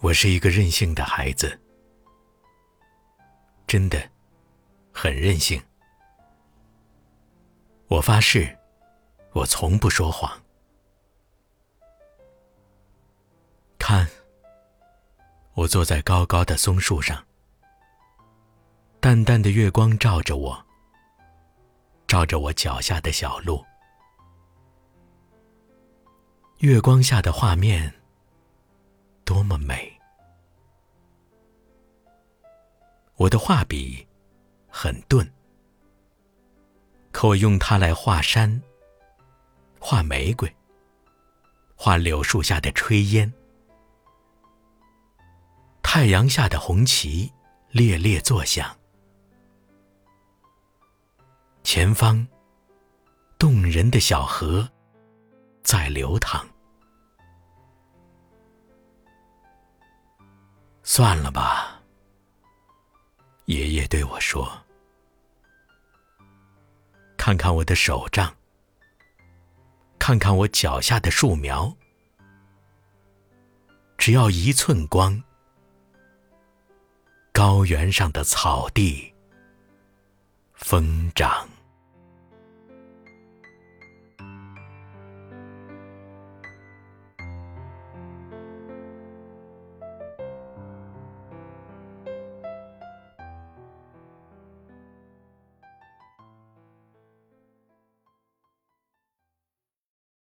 我是一个任性的孩子，真的，很任性。我发誓，我从不说谎。看，我坐在高高的松树上，淡淡的月光照着我，照着我脚下的小路。月光下的画面我的画笔很钝，可我用它来画山、画玫瑰、画柳树下的炊烟。太阳下的红旗猎猎作响，前方动人的小河。在流淌。算了吧，爷爷对我说：“看看我的手杖，看看我脚下的树苗，只要一寸光，高原上的草地疯长。”